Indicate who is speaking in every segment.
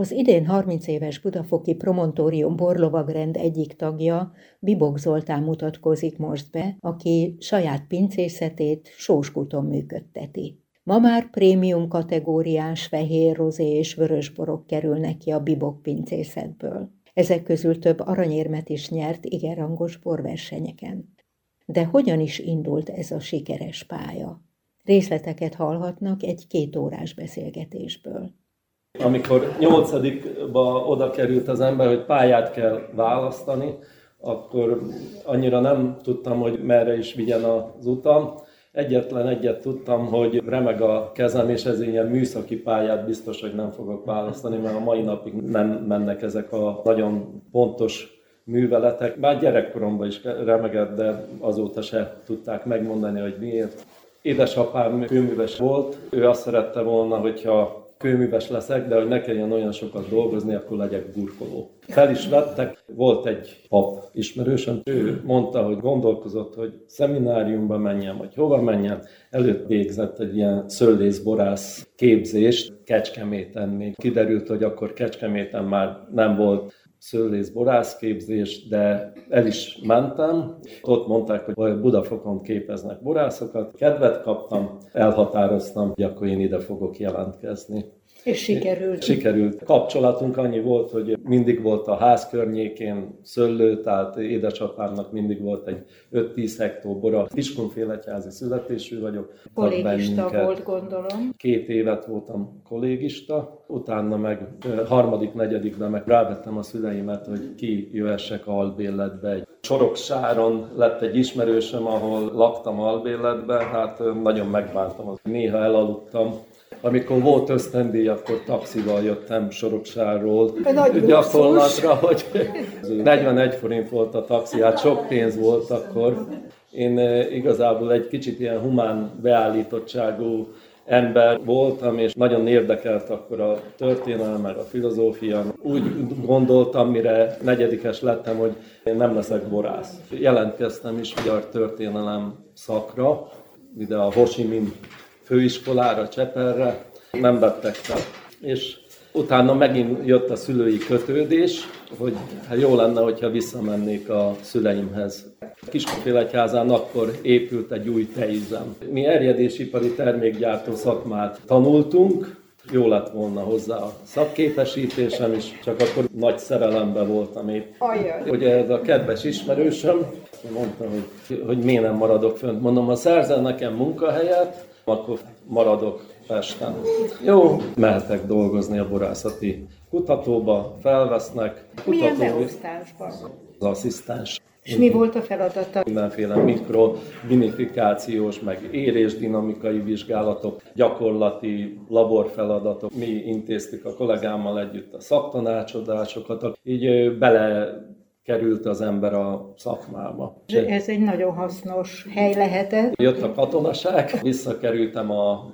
Speaker 1: Az idén 30 éves Budafoki Promontórium borlovagrend egyik tagja, Bibok Zoltán mutatkozik most be, aki saját pincészetét Sóskuton működteti. Ma már prémium kategóriás fehér, rozé és vörös borok kerülnek ki a Bibok pincészetből. Ezek közül több aranyérmet is nyert igen rangos borversenyeken. De hogyan is indult ez a sikeres pálya? Részleteket hallhatnak egy két órás beszélgetésből.
Speaker 2: Amikor nyolcadikba oda került az ember, hogy pályát kell választani, akkor annyira nem tudtam, hogy merre is vigyen az utam. Egyetlen egyet tudtam, hogy remeg a kezem, és ez ilyen műszaki pályát biztos, hogy nem fogok választani, mert a mai napig nem mennek ezek a nagyon pontos műveletek. Már gyerekkoromban is remegett, de azóta se tudták megmondani, hogy miért. Édesapám kőműves volt, ő azt szerette volna, hogyha kőműves leszek, de hogy ne kelljen olyan sokat dolgozni, akkor legyek burkoló. Fel is vettek, volt egy pap ismerősöm, ő mondta, hogy gondolkozott, hogy szemináriumba menjen, vagy hova menjen. Előtt végzett egy ilyen szőlészborász képzést Kecskeméten. Még kiderült, hogy akkor Kecskeméten már nem volt szőlész borászképzés, de el is mentem. Ott mondták, hogy Budafokon képeznek borászokat. Kedvet kaptam, elhatároztam, hogy akkor én ide fogok jelentkezni.
Speaker 1: És sikerült.
Speaker 2: Sikerült. Kapcsolatunk annyi volt, hogy mindig volt a ház környékén szöllő, tehát édesapámnak mindig volt egy 5-10 hektó bora. Kiskunfélegyházi születésű vagyok.
Speaker 1: Kollégista volt, gondolom.
Speaker 2: Két évet voltam kollégista, utána meg harmadik, negyedikben meg rávettem a szüleimet, hogy ki jöhessek albérletbe. Egy Soroksáron lett egy ismerősöm, ahol laktam albérletbe, hát nagyon megbántam, néha elaludtam, amikor volt ösztöndíj, akkor taxival jöttem Soroksáról gyakorlatra, hogy 41 forint volt a taxi, hát sok pénz volt akkor. Én eh, igazából egy kicsit ilyen humán beállítottságú ember voltam, és nagyon érdekelt akkor a történelem, meg a filozófia. Úgy gondoltam, mire negyedikes lettem, hogy én nem leszek borász. Jelentkeztem is magyar történelem szakra, ide a Ho Chi Minh főiskolára, Cseperre, nem vettek fel. És utána megint jött a szülői kötődés, hogy hát jó lenne, hogyha visszamennék a szüleimhez. Kiskofélegyházán akkor épült egy új tejüzem. Mi erjedésipari termékgyártó szakmát tanultunk, jó lett volna hozzá a szakképesítésem is, csak akkor nagy szerelemben voltam épp. Ajaj. Ugye ez a kedves ismerősöm mondta, hogy, hogy miért nem maradok fönt. Mondom, ha szerzel nekem munkahelyet, akkor maradok Pesten. Jó, mehetek dolgozni a borászati kutatóba, felvesznek.
Speaker 1: Milyen beosztásban?
Speaker 2: Az asszisztens.
Speaker 1: És mi volt a feladata?
Speaker 2: Mindenféle mikrobinifikációs, meg érésdinamikai vizsgálatok, gyakorlati laborfeladatok. Mi intéztük a kollégámmal együtt a szaktanácsadásokat, így bele került az ember a szakmába.
Speaker 1: Ez egy nagyon hasznos hely lehetett.
Speaker 2: Jött a katonaság, visszakerültem a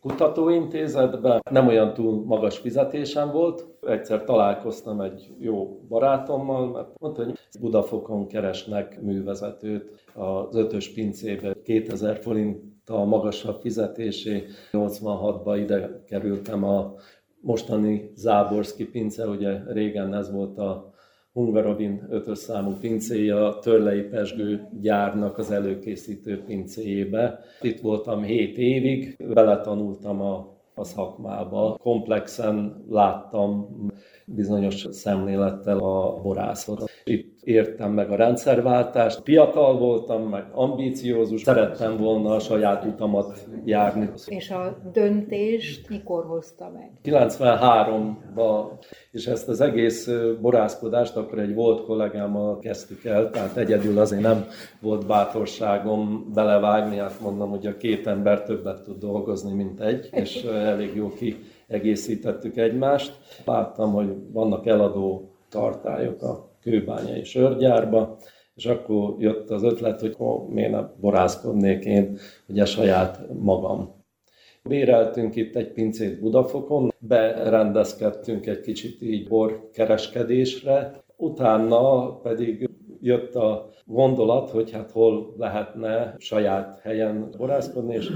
Speaker 2: kutatóintézetbe, nem olyan túl magas fizetésem volt. Egyszer találkoztam egy jó barátommal, mert mondta, hogy Budafokon keresnek művezetőt az ötös pincébe 2000 forint a magasabb fizetésé. 86-ba ide kerültem a mostani Záborszki pince, ugye régen ez volt a Hungarovin ötös számú pincéje a Törlei Pesgő gyárnak az előkészítő pincéjébe. Itt voltam 7 évig, beletanultam a, a szakmába. Komplexen láttam bizonyos szemlélettel a borászat. Itt értem meg a rendszerváltást. Fiatal voltam, meg ambíciózus, szerettem volna a saját utamat járni.
Speaker 1: És a döntést mikor hozta meg?
Speaker 2: 93-ban, és ezt az egész borászkodást akkor egy volt kollégámmal kezdtük el, tehát egyedül azért nem volt bátorságom belevágni, hát mondom, hogy a két ember többet tud dolgozni, mint egy, és elég jó ki egészítettük egymást. Láttam, hogy vannak eladó tartályok a kőbányai sörgyárba, és akkor jött az ötlet, hogy oh, miért nem borászkodnék én, ugye saját magam. Béreltünk itt egy pincét Budafokon, berendezkedtünk egy kicsit így borkereskedésre, utána pedig jött a gondolat, hogy hát hol lehetne saját helyen borászkodni, és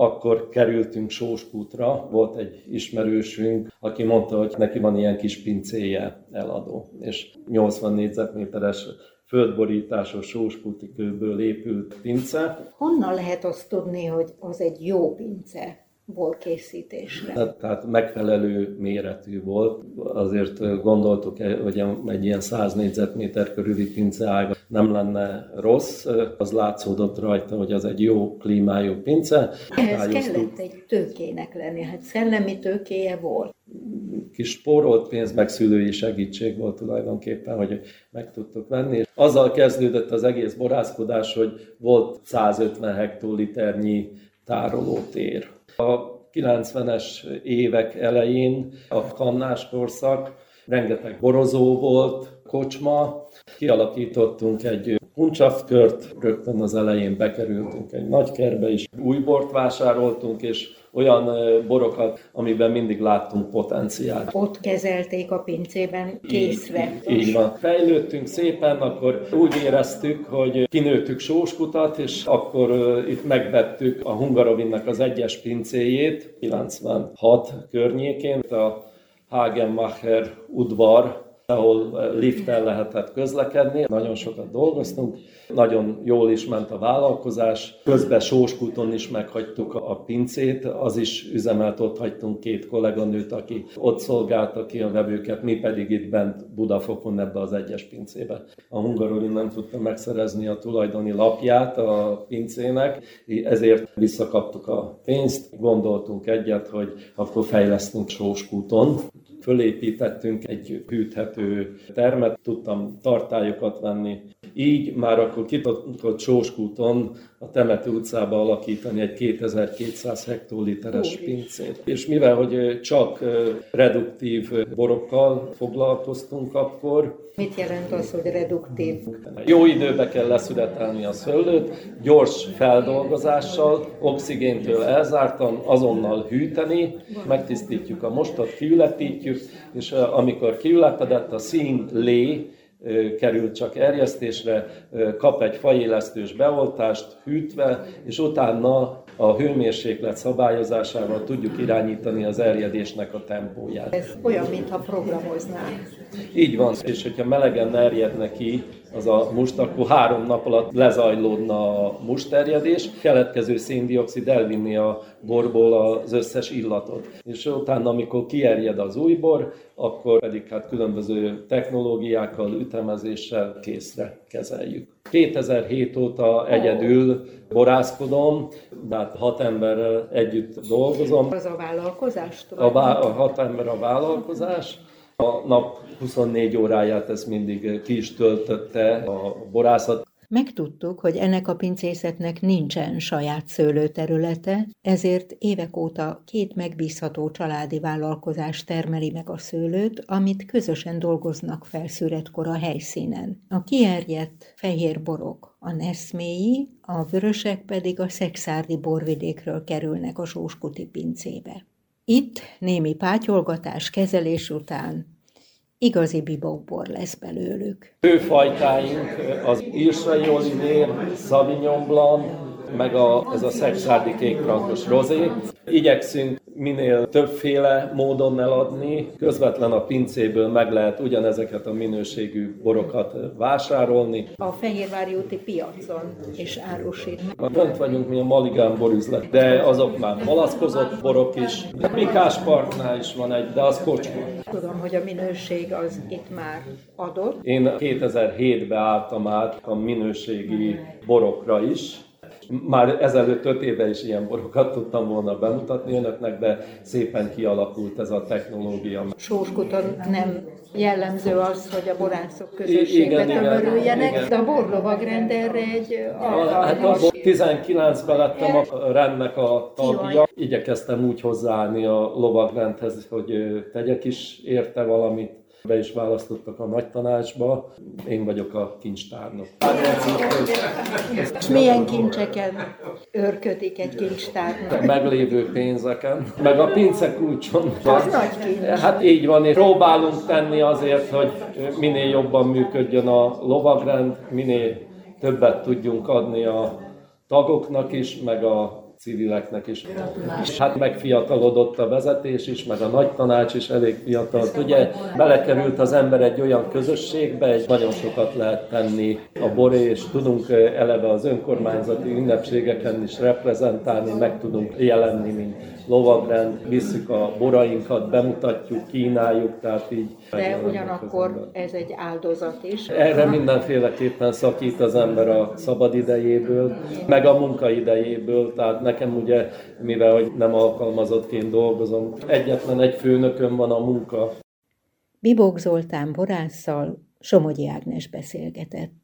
Speaker 2: akkor kerültünk Sóskútra, volt egy ismerősünk, aki mondta, hogy neki van ilyen kis pincéje eladó, és 80 négyzetméteres földborításos sóskúti kőből épült pince.
Speaker 1: Honnan lehet azt tudni, hogy az egy jó pince? Borkészítésre.
Speaker 2: Tehát, tehát megfelelő méretű volt. Azért gondoltuk, hogy egy ilyen 100 négyzetméter körüli pinceág nem lenne rossz. Az látszódott rajta, hogy az egy jó klímájú pince.
Speaker 1: Ehhez kellett egy tőkének lenni, hát szellemi tőkéje volt
Speaker 2: kis spórolt pénz, meg szülői segítség volt tulajdonképpen, hogy meg tudtuk venni. És azzal kezdődött az egész borászkodás, hogy volt 150 hektoliternyi tárolótér. A 90-es évek elején a kannás korszak, rengeteg borozó volt, kocsma, kialakítottunk egy kuncsaffkört, rögtön az elején bekerültünk egy nagy kerbe is, új bort vásároltunk, és olyan borokat, amiben mindig láttunk potenciált.
Speaker 1: Ott kezelték a pincében készre.
Speaker 2: Így, így van. Fejlődtünk szépen, akkor úgy éreztük, hogy kinőttük sóskutat, és akkor itt megvettük a Hungarovinnak az egyes pincéjét, 96 környékén, a Hagenmacher udvar ahol lifttel lehetett közlekedni. Nagyon sokat dolgoztunk, nagyon jól is ment a vállalkozás. Közben Sóskúton is meghagytuk a pincét, az is üzemelt, ott hagytunk két kolléganőt, aki ott szolgálta ki a vevőket, mi pedig itt bent Budafokon ebbe az egyes pincébe. A Hungarorin nem tudta megszerezni a tulajdoni lapját a pincének, ezért visszakaptuk a pénzt, gondoltunk egyet, hogy akkor fejlesztünk Sóskúton, fölépítettünk egy hűthető termet, tudtam tartályokat venni. Így már akkor ki tudott Sóskúton a Temető utcába alakítani egy 2200 hektoliteres pincét. És mivel, hogy csak reduktív borokkal foglalkoztunk akkor,
Speaker 1: Mit jelent az, hogy reduktív?
Speaker 2: Jó időbe kell leszületelni a szőlőt, gyors feldolgozással, oxigéntől elzártan, azonnal hűteni, megtisztítjuk a mostot, kiülepítjük, és amikor kiülepedett a szín lé, kerül csak erjesztésre, kap egy fajélesztős beoltást hűtve, és utána a hőmérséklet szabályozásával tudjuk irányítani az erjedésnek a tempóját.
Speaker 1: Ez olyan, mintha programoznánk.
Speaker 2: Így van, és hogyha melegen erjedne ki az a must, akkor három nap alatt lezajlódna a musterjedés, keletkező széndiokszid elvinni a borból az összes illatot. És utána, amikor kierjed az új bor, akkor pedig hát különböző technológiákkal, ütemezéssel készre kezeljük. 2007 óta egyedül borászkodom, de hát hat emberrel együtt dolgozom.
Speaker 1: Az a vállalkozás?
Speaker 2: A, bá- a hat ember a vállalkozás. A nap 24 óráját ez mindig ki is töltötte a borászat.
Speaker 1: Megtudtuk, hogy ennek a pincészetnek nincsen saját szőlőterülete, ezért évek óta két megbízható családi vállalkozás termeli meg a szőlőt, amit közösen dolgoznak fel szüretkor a helyszínen. A kierjedt fehér borok a neszméi, a vörösek pedig a szexárdi borvidékről kerülnek a sóskuti pincébe. Itt némi pátyolgatás, kezelés után igazi bibokbor lesz belőlük.
Speaker 2: Főfajtáink az Irsai Olivér, Savignon Blanc, meg a, ez a szexárdi kékfrankos rozé. Igyekszünk minél többféle módon eladni. Közvetlen a pincéből meg lehet ugyanezeket a minőségű borokat vásárolni.
Speaker 1: A Fehérvári úti piacon és árusítni.
Speaker 2: Bent vagyunk mi a Maligán borüzlet, de azok már malaszkozott borok is. Mikás Parknál is van egy, de az kocsma.
Speaker 1: Tudom, hogy a minőség az itt már adott.
Speaker 2: Én 2007-ben álltam át a minőségi borokra is, már ezelőtt öt éve is ilyen borokat tudtam volna bemutatni önöknek, de szépen kialakult ez a technológia.
Speaker 1: Sóskuton nem jellemző az, hogy a borászok közösségbe tömörüljenek, de a borlovagrend erre egy
Speaker 2: Hát a 19-ben lettem a rendnek a tagja. Igyekeztem úgy hozzáállni a lovagrendhez, hogy tegyek is érte valamit, be is választottak a nagy tanácsba, én vagyok a kincstárnok.
Speaker 1: Milyen kincseken őrködik egy kincstárnok?
Speaker 2: Meglévő pénzeken, meg a pince kulcson.
Speaker 1: Az nagy kincs.
Speaker 2: Hát így van, és próbálunk tenni azért, hogy minél jobban működjön a lovagrend, minél többet tudjunk adni a tagoknak is, meg a civileknek is. És hát megfiatalodott a vezetés is, meg a nagy tanács is elég fiatal. Ugye belekerült az ember egy olyan közösségbe, egy nagyon sokat lehet tenni a boré, és tudunk eleve az önkormányzati ünnepségeken is reprezentálni, meg tudunk jelenni, mint lovagrend, visszük a borainkat, bemutatjuk, kínáljuk, tehát így.
Speaker 1: De ugyanakkor ez egy áldozat is.
Speaker 2: Erre mindenféleképpen szakít az ember a szabadidejéből, meg a munkaidejéből, tehát nekem ugye, mivel hogy nem alkalmazottként dolgozom, egyetlen egy főnököm van a munka.
Speaker 1: Bibók Zoltán borásszal Somogyi Ágnes beszélgetett.